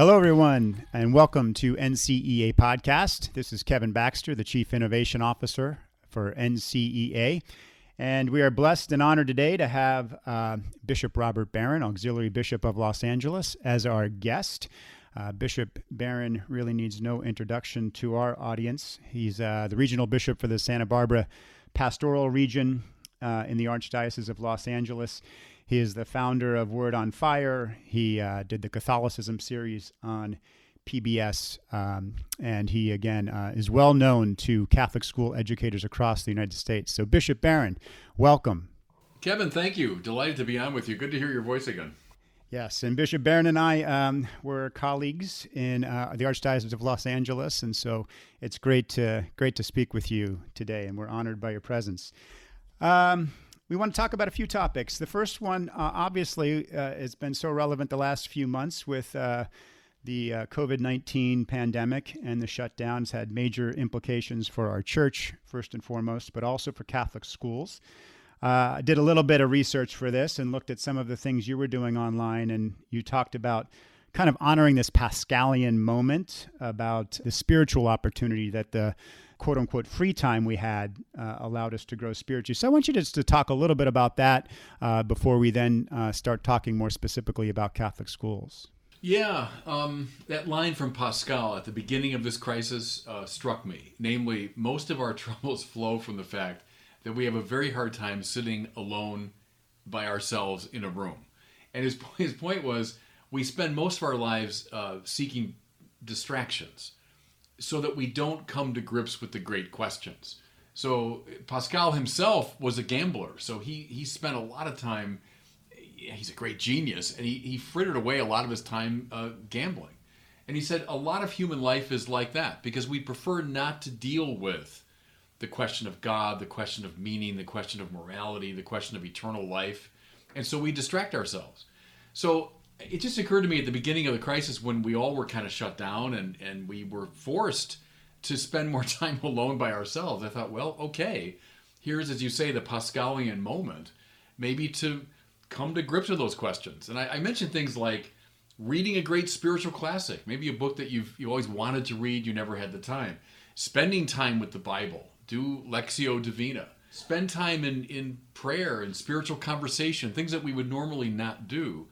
Hello, everyone, and welcome to NCEA Podcast. This is Kevin Baxter, the Chief Innovation Officer for NCEA. And we are blessed and honored today to have uh, Bishop Robert Barron, Auxiliary Bishop of Los Angeles, as our guest. Uh, bishop Barron really needs no introduction to our audience. He's uh, the regional bishop for the Santa Barbara Pastoral Region uh, in the Archdiocese of Los Angeles. He is the founder of Word on Fire. He uh, did the Catholicism series on PBS, um, and he again uh, is well known to Catholic school educators across the United States. So, Bishop Barron, welcome. Kevin, thank you. Delighted to be on with you. Good to hear your voice again. Yes, and Bishop Barron and I um, were colleagues in uh, the Archdiocese of Los Angeles, and so it's great to great to speak with you today, and we're honored by your presence. Um, we want to talk about a few topics. The first one, uh, obviously, uh, has been so relevant the last few months with uh, the uh, COVID 19 pandemic and the shutdowns, had major implications for our church, first and foremost, but also for Catholic schools. Uh, I did a little bit of research for this and looked at some of the things you were doing online, and you talked about kind of honoring this Pascalian moment about the spiritual opportunity that the quote unquote free time we had uh, allowed us to grow spiritually. So I want you just to talk a little bit about that uh, before we then uh, start talking more specifically about Catholic schools. Yeah, um, that line from Pascal at the beginning of this crisis uh, struck me. Namely, most of our troubles flow from the fact that we have a very hard time sitting alone by ourselves in a room. And his, his point was we spend most of our lives uh, seeking distractions so that we don't come to grips with the great questions. So Pascal himself was a gambler, so he he spent a lot of time. He's a great genius, and he he frittered away a lot of his time uh, gambling. And he said a lot of human life is like that because we prefer not to deal with the question of God, the question of meaning, the question of morality, the question of eternal life, and so we distract ourselves. So it just occurred to me at the beginning of the crisis when we all were kind of shut down and, and we were forced to spend more time alone by ourselves. I thought, well, okay, here's, as you say, the Pascalian moment, maybe to come to grips with those questions. And I, I mentioned things like reading a great spiritual classic, maybe a book that you've you always wanted to read, you never had the time. Spending time with the Bible, do Lectio Divina. Spend time in, in prayer and spiritual conversation, things that we would normally not do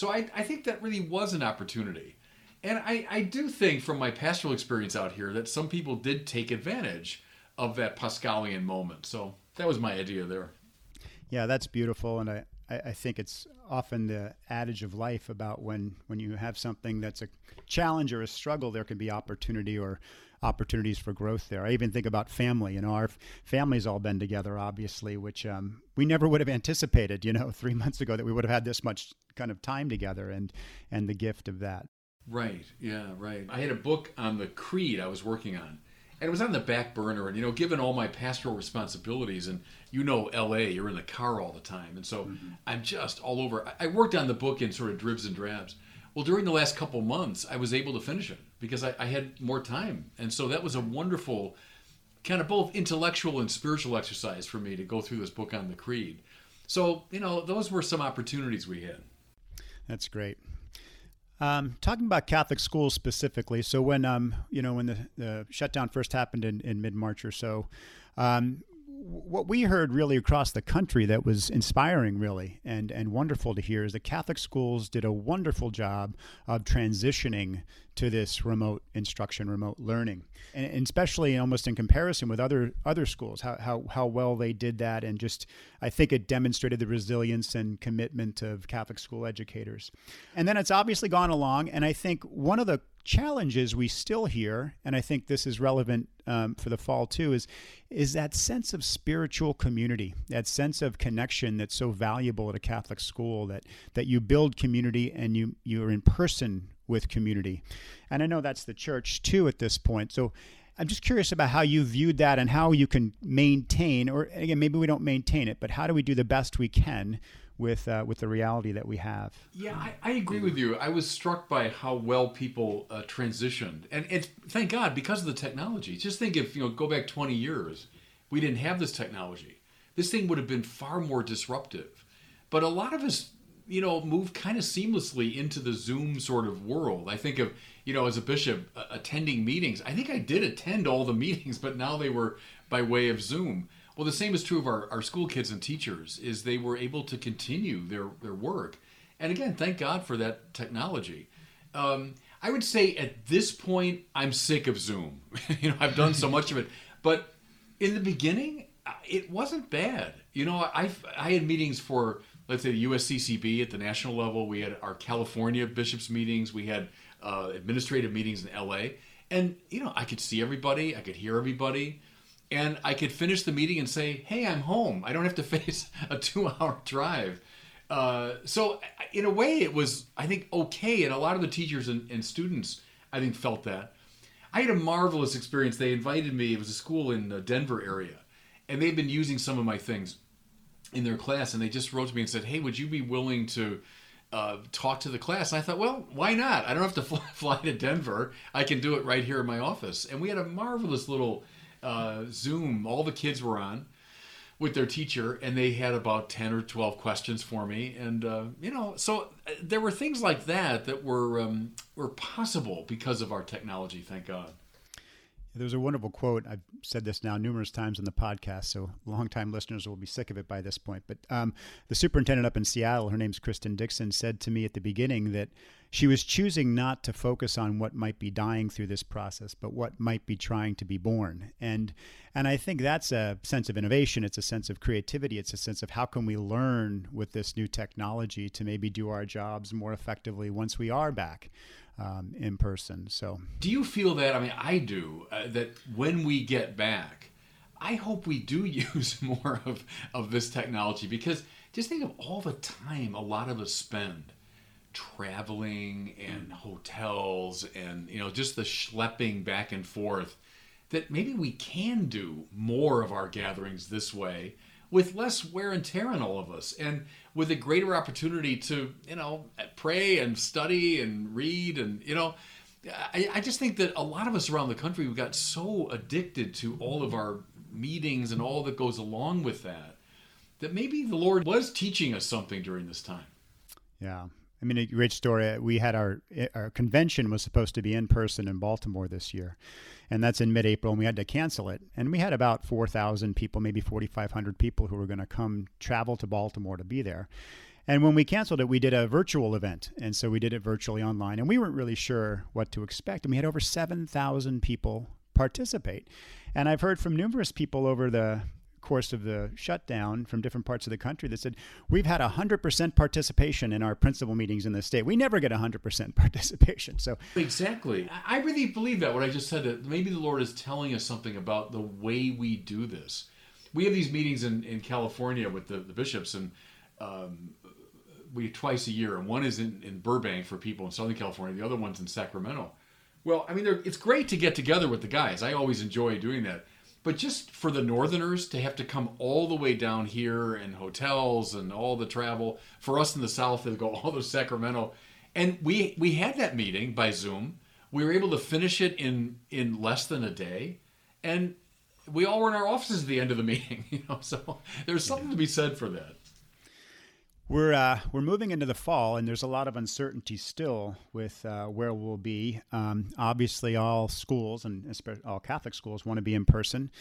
so I, I think that really was an opportunity. And I, I do think from my pastoral experience out here that some people did take advantage of that Pascalian moment. So that was my idea there. Yeah, that's beautiful. And I, I think it's often the adage of life about when, when you have something that's a challenge or a struggle, there can be opportunity or opportunities for growth there. I even think about family. You know, our family's all been together, obviously, which um, we never would have anticipated. You know, three months ago that we would have had this much kind of time together, and and the gift of that. Right. Yeah. Right. I had a book on the creed I was working on. And it was on the back burner, and you know, given all my pastoral responsibilities, and you know, L.A., you're in the car all the time, and so mm-hmm. I'm just all over. I worked on the book in sort of dribs and drabs. Well, during the last couple months, I was able to finish it because I, I, had more time. And so that was a wonderful kind of both intellectual and spiritual exercise for me to go through this book on the creed. So, you know, those were some opportunities we had. That's great. Um, talking about Catholic schools specifically, so when um, you know when the, the shutdown first happened in, in mid March or so, um, what we heard really across the country that was inspiring really and and wonderful to hear is that Catholic schools did a wonderful job of transitioning to this remote instruction, remote learning, and, especially almost in comparison with other other schools, how, how how well they did that, and just I think it demonstrated the resilience and commitment of Catholic school educators. And then it's obviously gone along, and I think one of the challenges we still hear, and I think this is relevant um, for the fall too, is is that sense of spiritual community, that sense of connection that's so valuable at a Catholic school. That that you build community and you you are in person with community, and I know that's the church too at this point. So. I'm just curious about how you viewed that and how you can maintain, or again, maybe we don't maintain it, but how do we do the best we can with uh, with the reality that we have. Yeah, I, I, agree with you. I was struck by how well people uh, transitioned, and it's thank God because of the technology. Just think if you know go back 20 years, we didn't have this technology. This thing would have been far more disruptive. But a lot of us you know, move kind of seamlessly into the Zoom sort of world. I think of, you know, as a bishop uh, attending meetings. I think I did attend all the meetings, but now they were by way of Zoom. Well, the same is true of our, our school kids and teachers, is they were able to continue their, their work. And again, thank God for that technology. Um, I would say at this point, I'm sick of Zoom. you know, I've done so much of it. But in the beginning, uh, it wasn't bad. You know, I I had meetings for let's say the USCCB at the national level. We had our California bishops meetings. We had uh, administrative meetings in LA, and you know I could see everybody, I could hear everybody, and I could finish the meeting and say, "Hey, I'm home. I don't have to face a two-hour drive." Uh, so in a way, it was I think okay, and a lot of the teachers and, and students I think felt that. I had a marvelous experience. They invited me. It was a school in the Denver area, and they'd been using some of my things in their class, and they just wrote to me and said, "Hey, would you be willing to uh, talk to the class?" And I thought, well, why not? I don't have to fly, fly, to Denver. I can do it right here in my office. And we had a marvelous little uh, Zoom. All the kids were on with their teacher, and they had about ten or twelve questions for me. And uh, you know, so uh, there were things like that that were um, were possible because of our technology. Thank God. There's a wonderful quote. I've said this now numerous times in the podcast, so longtime listeners will be sick of it by this point. But um, the superintendent up in Seattle, her name's Kristen Dixon, said to me at the beginning that she was choosing not to focus on what might be dying through this process, but what might be trying to be born. And and I think that's a sense of innovation. It's a sense of creativity. It's a sense of how can we learn with this new technology to maybe do our jobs more effectively once we are back um, in person. So, do you feel that? I mean, I do. Uh, that when we get back, I hope we do use more of of this technology because just think of all the time a lot of us spend traveling and hotels and you know just the schlepping back and forth that maybe we can do more of our gatherings this way with less wear and tear on all of us and with a greater opportunity to you know pray and study and read and you know I, I just think that a lot of us around the country we got so addicted to all of our meetings and all that goes along with that that maybe the lord was teaching us something during this time. Yeah I mean, a great story. Uh, we had our eh, our convention was supposed to be in person in Baltimore this year, and that's in mid-April, and we had to cancel it. And we had about 4,000 people, maybe 4,500 people who were going to come travel to Baltimore to be there. And when we canceled it, we did a virtual event, and so we did it virtually online, and we weren't really sure what to expect. And we had over 7,000 people participate. And I've heard from numerous people over the course of the shutdown from different parts of the country that said we've had 100% participation in our principal meetings in the state. We never get 100% participation. So exactly. I really believe that what i just said that maybe the lord is telling us something about the way we do this. We have these meetings in, in california with the, the bishops and um, we twice a year and one is in, in burbank for people in southern california the other one's in sacramento. Well i mean it's great to get together with the guys. I always enjoy doing that but just for the northerners to have to come all the way down here and hotels and all the travel for us in the south to go all to Sacramento, and we we had that meeting by Zoom. We were able to finish it in in less than a day, and we all were in our offices at the end of the meeting. You know, so there's something yeah. to be said for that. We're uh, we're moving into the fall, and there's a lot of uncertainty still with uh, where we'll be. Um, obviously, all schools and especially all Catholic schools want to be in person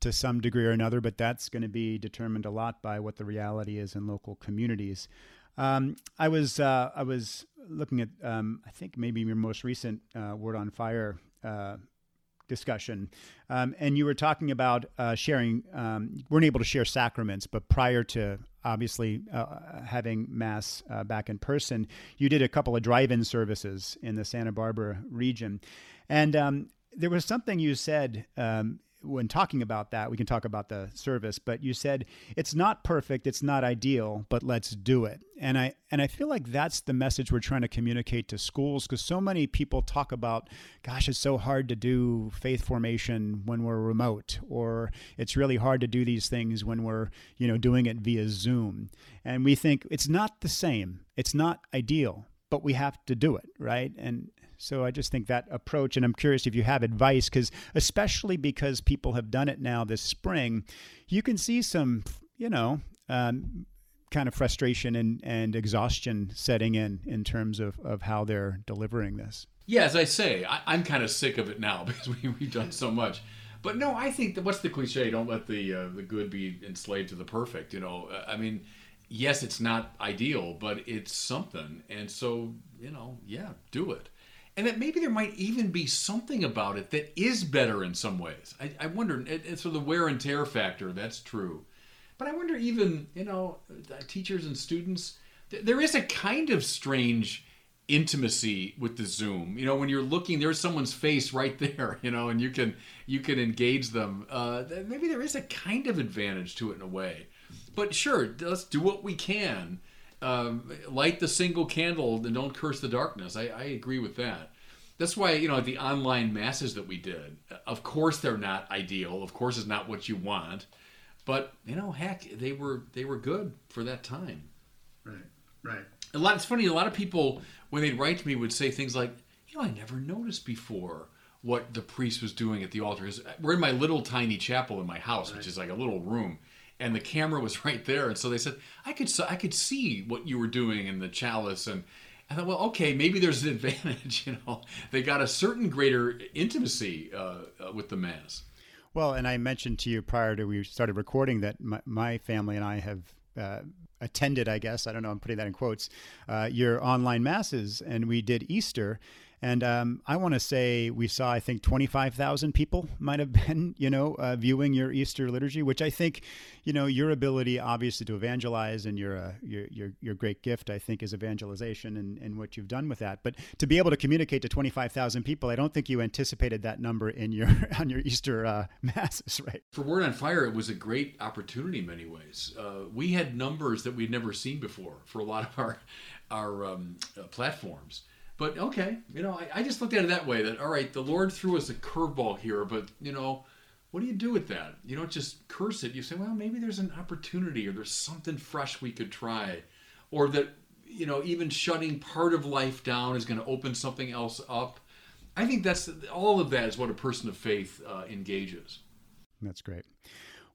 to some degree or another, but that's going to be determined a lot by what the reality is in local communities. Um, I was uh, I was looking at um, I think maybe your most recent uh, Word on Fire uh, discussion. Um, and you were talking about uh, sharing, um, weren't able to share sacraments, but prior to obviously uh, having Mass uh, back in person, you did a couple of drive in services in the Santa Barbara region. And um, there was something you said um, when talking about that, we can talk about the service, but you said it's not perfect, it's not ideal, but let's do it. And I and I feel like that's the message we're trying to communicate to schools because so many people talk about, gosh, it's so hard to do faith formation when we're remote, or it's really hard to do these things when we're, you know, doing it via Zoom. And we think it's not the same. It's not ideal, but we have to do it, right? And so I just think that approach, and I'm curious if you have advice, because especially because people have done it now this spring, you can see some, you know, um, kind of frustration and, and exhaustion setting in in terms of, of how they're delivering this. Yeah, as I say, I, am kind of sick of it now because we, we've done so much. But no, I think that what's the cliche? Don't let the uh, the good be enslaved to the perfect. You know, I mean, yes, it's not ideal, but it's something. And so, you know, yeah, do it. And that maybe there might even be something about it that is better in some ways. I, I wonder, it's for the wear and tear factor, that's true. But I wonder, even, you know, teachers and students, there is a kind of strange intimacy with the zoom you know when you're looking there's someone's face right there you know and you can you can engage them uh, maybe there is a kind of advantage to it in a way but sure, let's do what we can. Um, light the single candle and don't curse the darkness. I, I agree with that. That's why you know the online masses that we did. Of course, they're not ideal. Of course, it's not what you want. But you know, heck, they were they were good for that time. Right. Right. A lot. It's funny. A lot of people when they'd write to me would say things like, "You know, I never noticed before." what the priest was doing at the altar. We're in my little tiny chapel in my house, right. which is like a little room and the camera was right there. And so they said, I could I could see what you were doing in the chalice. And I thought, well, okay, maybe there's an advantage. You know, they got a certain greater intimacy uh, uh, with the mass. Well, and I mentioned to you prior to we started recording that my, my family and I have uh, attended, I guess, I don't know, I'm putting that in quotes, uh, your online masses, and we did Easter. And um, I want to say we saw, I think, 25,000 people might have been, you know, uh, viewing your Easter liturgy, which I think, you know, your ability obviously to evangelize and your, uh, your, your, your, great gift, I think, is evangelization and, and what you've done with that. But to be able to communicate to 25,000 people, I don't think you anticipated that number in your on your Easter uh, masses, right? For Word on Fire, it was a great opportunity in many ways. Uh, we had numbers that we'd never seen before for a lot of our, our um, uh, platforms. But okay, you know, I, I just looked at it that way that, all right, the Lord threw us a curveball here, but, you know, what do you do with that? You don't just curse it. You say, well, maybe there's an opportunity or there's something fresh we could try. Or that, you know, even shutting part of life down is going to open something else up. I think that's all of that is what a person of faith uh, engages. That's great.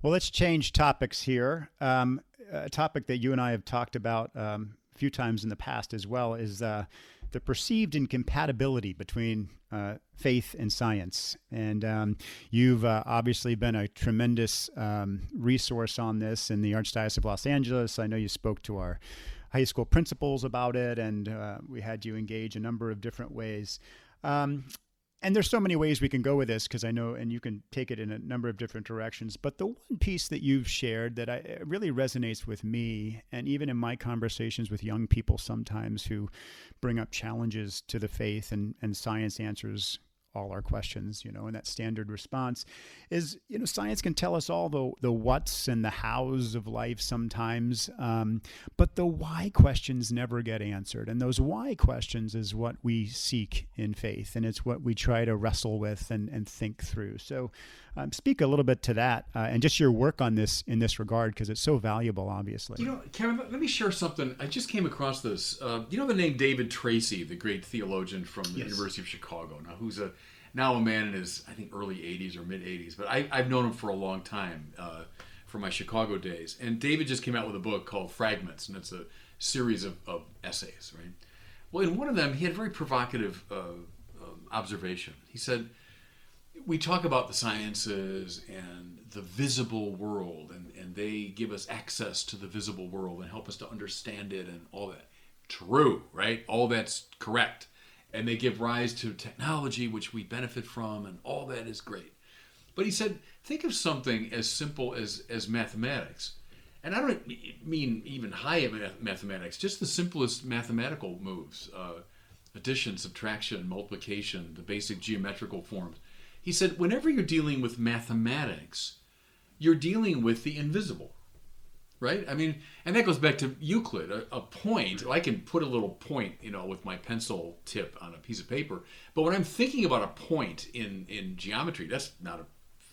Well, let's change topics here. Um, a topic that you and I have talked about um, a few times in the past as well is uh, the perceived incompatibility between uh, faith and science. And um, you've uh, obviously been a tremendous um, resource on this in the Archdiocese of Los Angeles. I know you spoke to our high school principals about it, and uh, we had you engage a number of different ways. Um, and there's so many ways we can go with this because I know, and you can take it in a number of different directions. But the one piece that you've shared that I, really resonates with me, and even in my conversations with young people sometimes who bring up challenges to the faith and, and science answers all our questions, you know, and that standard response is, you know, science can tell us all the, the what's and the hows of life sometimes, um, but the why questions never get answered. And those why questions is what we seek in faith, and it's what we try to wrestle with and, and think through. So um, speak a little bit to that uh, and just your work on this in this regard, because it's so valuable, obviously. You know, Kevin, let me share something. I just came across this. Uh, you know the name David Tracy, the great theologian from the yes. University of Chicago, now who's a now a man in his I think early 80s or mid 80s, but I, have known him for a long time uh, from my Chicago days. And David just came out with a book called Fragments, and it's a series of, of essays, right? Well, in one of them, he had a very provocative uh, um, observation. He said, "We talk about the sciences and the visible world, and, and they give us access to the visible world and help us to understand it and all that. True, right? All that's correct." And they give rise to technology which we benefit from and all that is great. But he said think of something as simple as as mathematics. And i don't mean even high mathematics just the simplest mathematical moves uh, addition subtraction multiplication the basic geometrical forms. He said whenever you're dealing with mathematics you're dealing with the invisible right? I mean, and that goes back to Euclid. A, a point, I can put a little point, you know, with my pencil tip on a piece of paper. But when I'm thinking about a point in in geometry, that's not a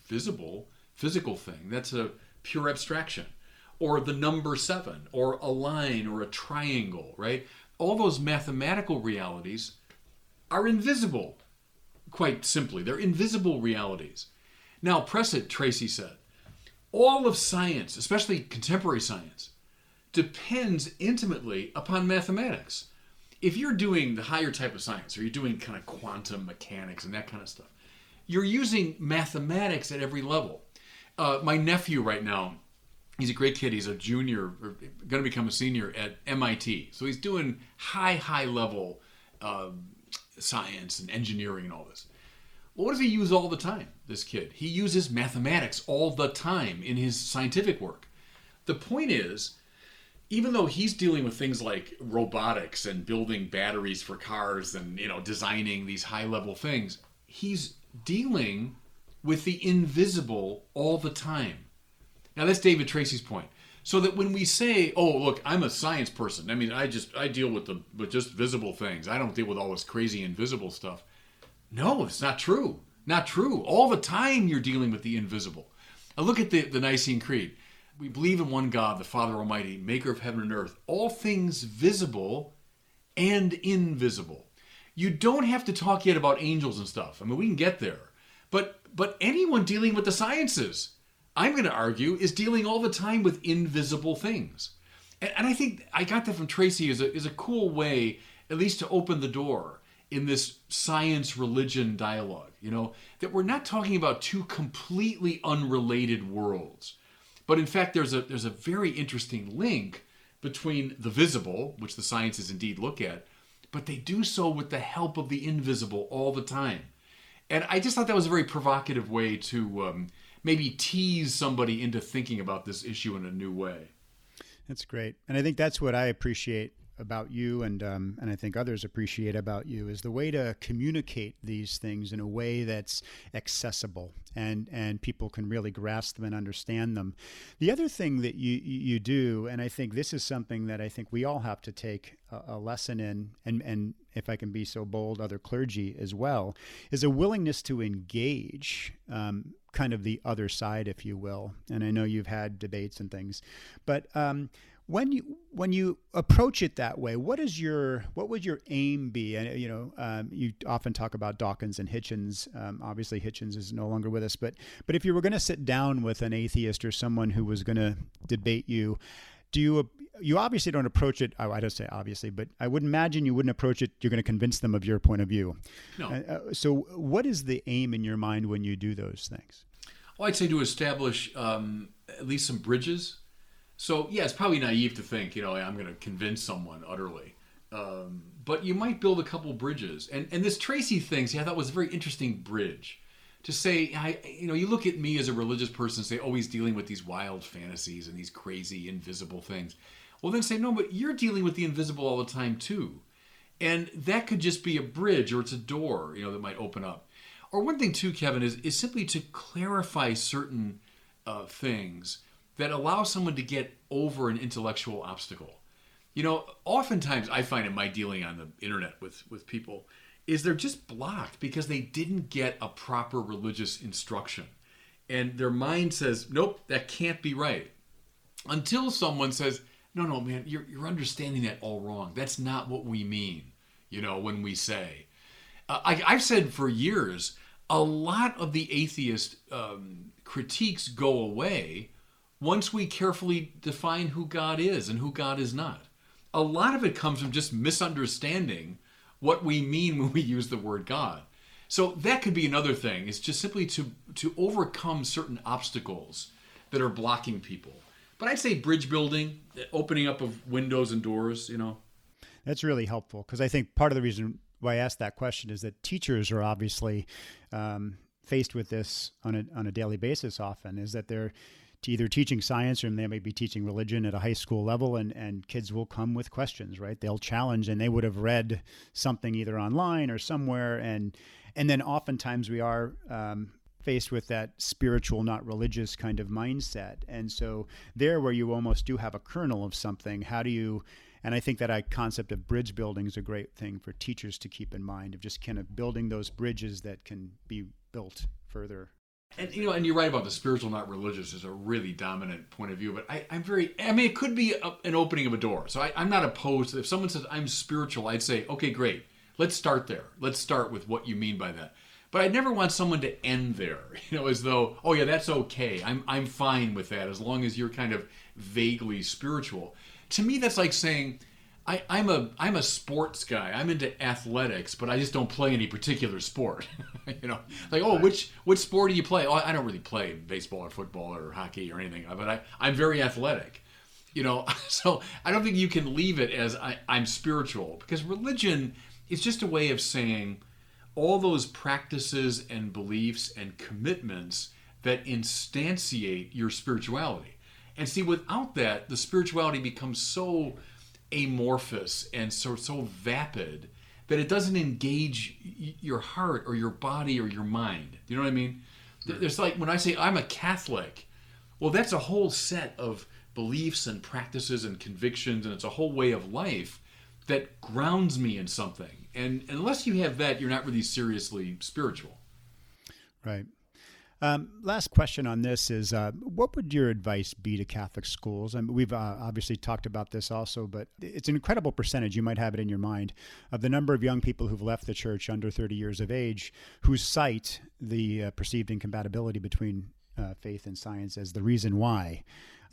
visible physical thing. That's a pure abstraction. Or the number seven, or a line, or a triangle, right? All those mathematical realities are invisible. Quite simply, they're invisible realities. Now, press it, Tracy said all of science, especially contemporary science, depends intimately upon mathematics. If you're doing the higher type of science, or you're doing kind of quantum mechanics and that kind of stuff, you're using mathematics at every level. Uh, my nephew right now, he's a great kid. He's a junior, going to become a senior at MIT. So he's doing high, high level uh, science and engineering and all this. What does he use all the time, this kid? He uses mathematics all the time in his scientific work. The point is, even though he's dealing with things like robotics and building batteries for cars and you know designing these high level things, he's dealing with the invisible all the time. Now that's David Tracy's point. So that when we say, "Oh, look, I'm a science person. I mean, I just I deal with the with just visible things. I don't deal with all this crazy invisible stuff." No, it's not true. Not true. All the time you're dealing with the invisible. Now look at the, the Nicene Creed. We believe in one God, the Father Almighty, maker of heaven and earth, all things visible and invisible. You don't have to talk yet about angels and stuff. I mean, we can get there. But but anyone dealing with the sciences, I'm going to argue, is dealing all the time with invisible things. And, and I think I got that from Tracy is a, is a cool way, at least to open the door in this science religion dialogue, you know, that we're not talking about two completely unrelated worlds. But in fact, there's a there's a very interesting link between the visible, which the sciences indeed look at, but they do so with the help of the invisible all the time. And I just thought that was a very provocative way to um, maybe tease somebody into thinking about this issue in a new way. That's great, and I think that's what I appreciate about you and um, and I think others appreciate about you is the way to communicate these things in a way that's accessible and and people can really grasp them and understand them. The other thing that you you do, and I think this is something that I think we all have to take a, a lesson in, and and if I can be so bold, other clergy as well, is a willingness to engage. Um, kind of the other side, if you will. And I know you've had debates and things, but um, when you when you approach it that way, what is your what would your aim be? And you know, um, you often talk about Dawkins and Hitchens. Um, obviously, Hitchens is no longer with us, but but if you were going to sit down with an atheist or someone who was going to debate you, do you you obviously don't approach it. I don't say obviously, but I would imagine you wouldn't approach it. You're going to convince them of your point of view. No. Uh, uh, so, what is the aim in your mind when you do those things? Well, I'd say to establish um, at least some bridges so yeah, it's probably naive to think you know I'm going to convince someone utterly, um, but you might build a couple bridges. And and this Tracy thing, see, I thought was a very interesting bridge to say. I you know you look at me as a religious person, say, oh, dealing with these wild fantasies and these crazy invisible things. Well, then say no, but you're dealing with the invisible all the time too, and that could just be a bridge or it's a door, you know, that might open up. Or one thing too, Kevin, is is simply to clarify certain uh, things that allow someone to get over an intellectual obstacle. You know, oftentimes I find in my dealing on the internet with, with people is they're just blocked because they didn't get a proper religious instruction. And their mind says, nope, that can't be right. Until someone says, no, no, man, you're, you're understanding that all wrong. That's not what we mean, you know, when we say. Uh, I, I've said for years, a lot of the atheist um, critiques go away once we carefully define who God is and who God is not. A lot of it comes from just misunderstanding what we mean when we use the word God. So that could be another thing. It's just simply to to overcome certain obstacles that are blocking people. But I'd say bridge building, opening up of windows and doors, you know. That's really helpful because I think part of the reason why I asked that question is that teachers are obviously um, faced with this on a on a daily basis. Often is that they're either teaching science or they may be teaching religion at a high school level and, and kids will come with questions right? They'll challenge and they would have read something either online or somewhere and and then oftentimes we are um, faced with that spiritual not religious kind of mindset. And so there where you almost do have a kernel of something how do you and I think that I concept of bridge building is a great thing for teachers to keep in mind of just kind of building those bridges that can be built further and you know, and you're right about the spiritual, not religious, is a really dominant point of view. But I, am very, I mean, it could be a, an opening of a door. So I, I'm not opposed. If someone says I'm spiritual, I'd say, okay, great. Let's start there. Let's start with what you mean by that. But I'd never want someone to end there, you know, as though, oh yeah, that's okay. I'm I'm fine with that as long as you're kind of vaguely spiritual. to me, that's like saying, I, I'm a I'm a sports guy. I'm into athletics, but I just don't play any particular sport. you know, like oh, which which sport do you play? Oh, I don't really play baseball or football or hockey or anything, but I I'm very athletic. You know, so I don't think you can leave it as I, I'm spiritual because religion is just a way of saying all those practices and beliefs and commitments that instantiate your spirituality. And see, without that, the spirituality becomes so amorphous and so so vapid that it doesn't engage your heart or your body or your mind. You know what I mean? There's like when I say I'm a Catholic, well, that's a whole set of beliefs and practices and convictions, and it's a whole way of life that grounds me in something. And unless you have that, you're not really seriously spiritual. Right. Um, last question on this is uh, what would your advice be to Catholic schools? I mean, we've uh, obviously talked about this also, but it's an incredible percentage, you might have it in your mind, of the number of young people who've left the church under 30 years of age who cite the uh, perceived incompatibility between uh, faith and science as the reason why.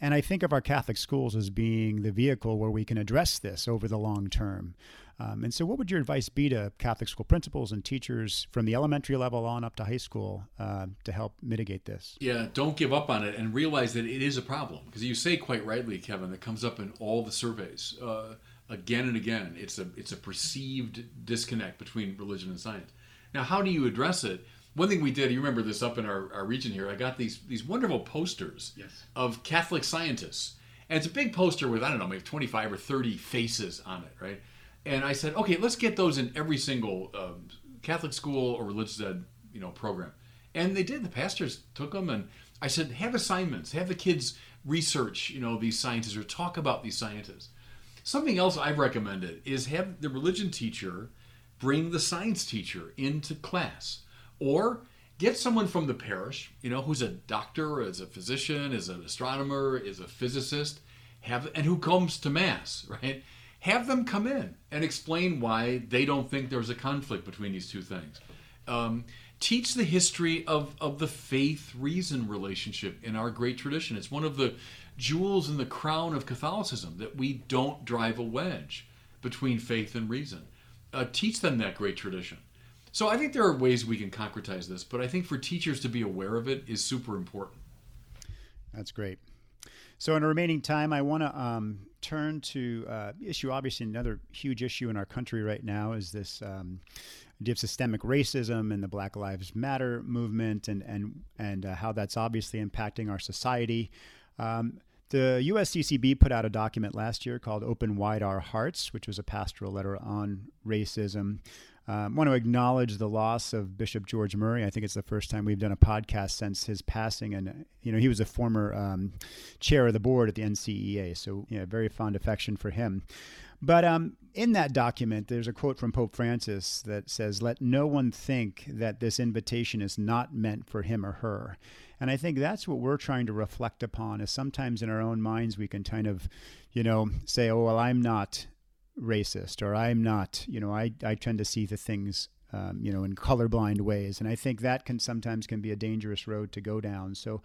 And I think of our Catholic schools as being the vehicle where we can address this over the long term. Um, and so, what would your advice be to Catholic school principals and teachers from the elementary level on up to high school uh, to help mitigate this? Yeah, don't give up on it and realize that it is a problem. Because you say quite rightly, Kevin, that comes up in all the surveys uh, again and again. It's a it's a perceived disconnect between religion and science. Now, how do you address it? One thing we did, you remember this up in our, our region here. I got these these wonderful posters yes. of Catholic scientists, and it's a big poster with I don't know maybe twenty five or thirty faces on it, right? And I said, okay, let's get those in every single um, Catholic school or religious ed, you know, program. And they did. The pastors took them, and I said, have assignments, have the kids research, you know, these scientists or talk about these scientists. Something else I've recommended is have the religion teacher bring the science teacher into class, or get someone from the parish, you know, who's a doctor, is a physician, is an astronomer, is a physicist, have and who comes to mass, right? Have them come in and explain why they don't think there's a conflict between these two things. Um, teach the history of, of the faith reason relationship in our great tradition. It's one of the jewels in the crown of Catholicism that we don't drive a wedge between faith and reason. Uh, teach them that great tradition. So I think there are ways we can concretize this, but I think for teachers to be aware of it is super important. That's great. So, in the remaining time, I want to um, turn to uh, issue. Obviously, another huge issue in our country right now is this um, idea of systemic racism and the Black Lives Matter movement, and and and uh, how that's obviously impacting our society. Um, the USCCB put out a document last year called Open Wide Our Hearts, which was a pastoral letter on racism. Um, want to acknowledge the loss of Bishop George Murray. I think it's the first time we've done a podcast since his passing, and you know he was a former um, chair of the board at the NCEA, so you know, very fond affection for him. But um, in that document, there's a quote from Pope Francis that says, "Let no one think that this invitation is not meant for him or her." And I think that's what we're trying to reflect upon. Is sometimes in our own minds we can kind of, you know, say, "Oh well, I'm not." Racist or I'm not, you know, I, I tend to see the things, um, you know, in colorblind ways. And I think that can sometimes can be a dangerous road to go down. So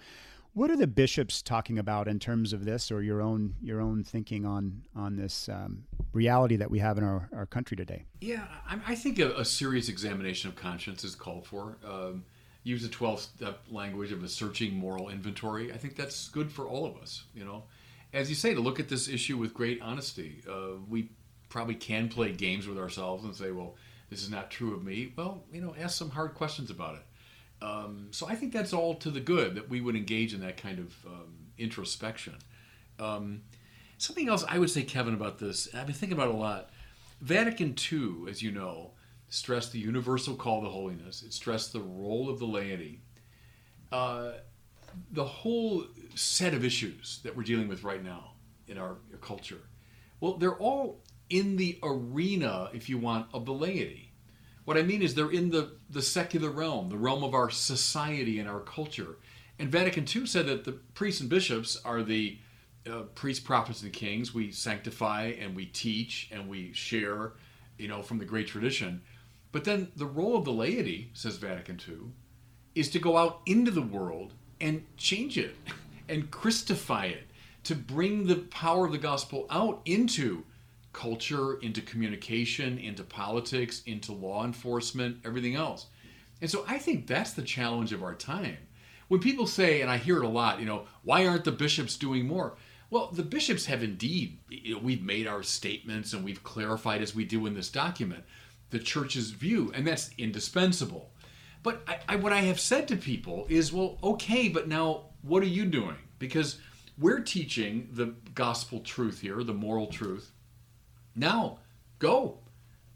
what are the bishops talking about in terms of this or your own your own thinking on on this um, reality that we have in our, our country today? Yeah, I, I think a, a, serious examination of conscience is called for. Um, use the 12 step language of a searching moral inventory. I think that's good for all of us, you know. As you say, to look at this issue with great honesty. Uh, we probably can play games with ourselves and say, well, this is not true of me. Well, you know, ask some hard questions about it. Um, so I think that's all to the good that we would engage in that kind of um, introspection. Um, something else I would say, Kevin, about this, I've been thinking about a lot. Vatican II, as you know, stressed the universal call to holiness. It stressed the role of the laity. Uh, the whole set of issues that we're dealing with right now in our culture, well, they're all in the arena, if you want, of the laity. What I mean is they're in the, the secular realm, the realm of our society and our culture. And Vatican II said that the priests and bishops are the uh, priests, prophets, and kings. We sanctify and we teach and we share, you know, from the great tradition. But then the role of the laity, says Vatican II, is to go out into the world and change it and Christify it, to bring the power of the gospel out into culture, into communication, into politics, into law enforcement, everything else. And so I think that's the challenge of our time. When people say, and I hear it a lot, you know, why aren't the bishops doing more? Well, the bishops have indeed, we've made our statements and we've clarified as we do in this document the church's view, and that's indispensable. But I, I, what I have said to people is, well, okay, but now what are you doing? Because we're teaching the gospel truth here, the moral truth. Now, go.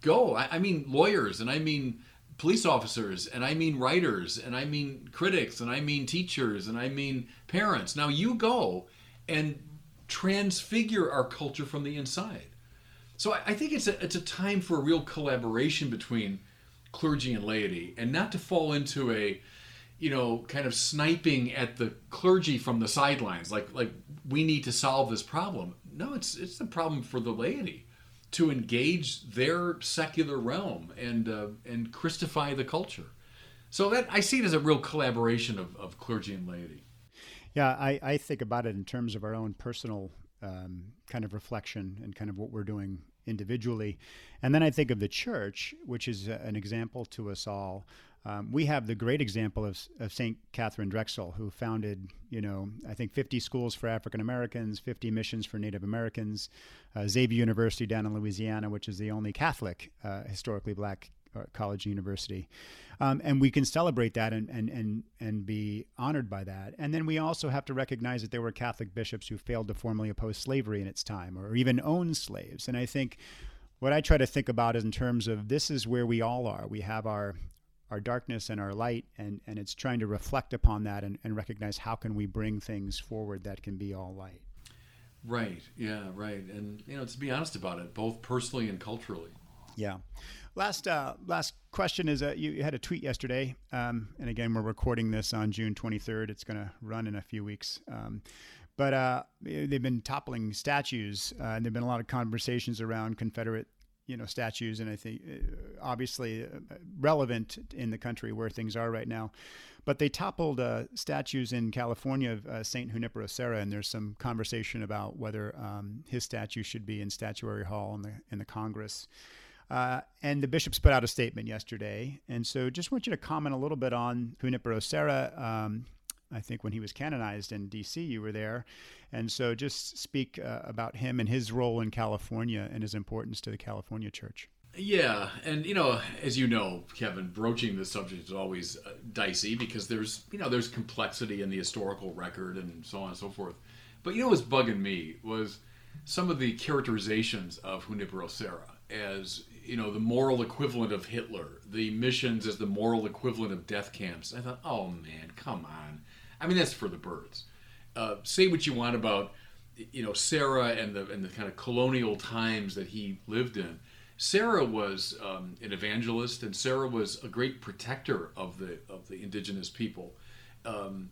Go. I, I mean lawyers, and I mean police officers, and I mean writers, and I mean critics, and I mean teachers, and I mean parents. Now you go and transfigure our culture from the inside. So I, I think it's a, it's a time for a real collaboration between clergy and laity, and not to fall into a you know, kind of sniping at the clergy from the sidelines, like like we need to solve this problem. No, it's it's the problem for the laity to engage their secular realm and uh, and Christify the culture. So that I see it as a real collaboration of, of clergy and laity. Yeah, I, I think about it in terms of our own personal um, kind of reflection and kind of what we're doing individually. And then I think of the church, which is an example to us all um, we have the great example of, of St. Katharine Drexel, who founded, you know, I think 50 schools for African Americans, 50 missions for Native Americans, uh, Xavier University down in Louisiana, which is the only Catholic, uh, historically black uh, college university. Um, and we can celebrate that and, and, and, and be honored by that. And then we also have to recognize that there were Catholic bishops who failed to formally oppose slavery in its time or even own slaves. And I think what I try to think about is in terms of this is where we all are. We have our our darkness and our light and, and it's trying to reflect upon that and, and recognize how can we bring things forward that can be all light. Right. Yeah right. And you know to be honest about it both personally and culturally. Yeah. Last uh, last question is uh, you, you, had a tweet yesterday um, and again we're recording this on june 23rd it's going to run in a few weeks. Um, but uh, they've been toppling statues uh, and there've been a lot of conversations around confederate you know statues, and I think uh, obviously uh, relevant in the country where things are right now. But they toppled uh, statues in California of uh, Saint Junipero Serra, and there's some conversation about whether um, his statue should be in Statuary Hall in the in the Congress. Uh, and the bishops put out a statement yesterday, and so just want you to comment a little bit on Junipero Serra. Um, I think when he was canonized in D.C., you were there, and so just speak uh, about him and his role in California and his importance to the California Church. Yeah, and you know, as you know, Kevin, broaching this subject is always uh, dicey because there's you know there's complexity in the historical record and so on and so forth. But you know what's bugging me was some of the characterizations of Junipero Serra as you know the moral equivalent of Hitler, the missions as the moral equivalent of death camps. I thought, oh man, come on. I mean, that's for the birds. Uh, say what you want about you know Serra and the and the kind of colonial times that he lived in. Serra was um, an evangelist, and Serra was a great protector of the of the indigenous people. Um,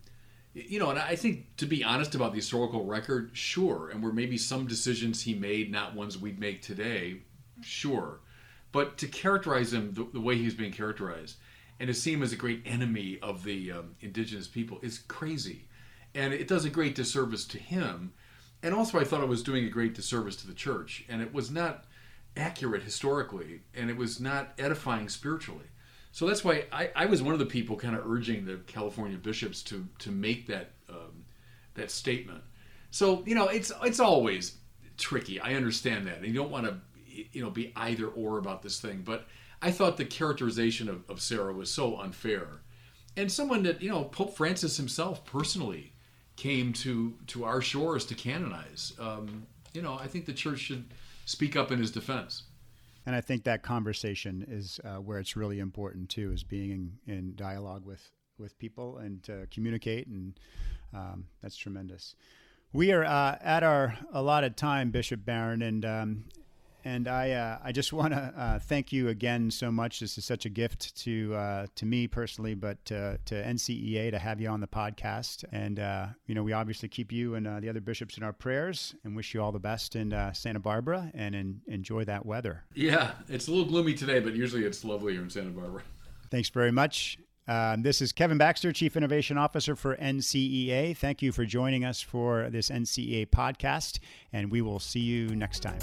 you know, and I think to be honest about the historical record, sure, and were maybe some decisions he made not ones we'd make today, sure, but to characterize him the, the way he's being characterized, and to see him as a great enemy of the um, indigenous people is crazy and it does a great disservice to him. And also, I thought it was doing a great disservice to the church, and it was not accurate historically, and it was not edifying spiritually. So that's why I, I was one of the people kind of urging the California bishops to to make that um, that statement. So you know, it's it's always tricky. I understand that, and you don't want to you know be either or about this thing. But I thought the characterization of, of Serra was so unfair, and someone that you know Pope Francis himself personally came to to our shores to canonize. Um, you know, I think the church should speak up in his defense. And I think that conversation is uh, where it's really important too, is being in, in dialogue with with people and to communicate, and um, that's tremendous. We are uh, at our allotted time, Bishop Barron, and um, and I uh, I just want to uh, thank you again so much. This is such a gift to uh, to me personally, but to, to NCEA to have you on the podcast. And uh, you know, we obviously keep you and uh, the other bishops in our prayers, and wish you all the best in uh, Santa Barbara, and in, enjoy that weather. Yeah, it's a little gloomy today, but usually it's lovely here in Santa Barbara. Thanks very much. Um, this is Kevin Baxter, Chief Innovation Officer for NCEA. Thank you for joining us for this NCEA podcast, and we will see you next time.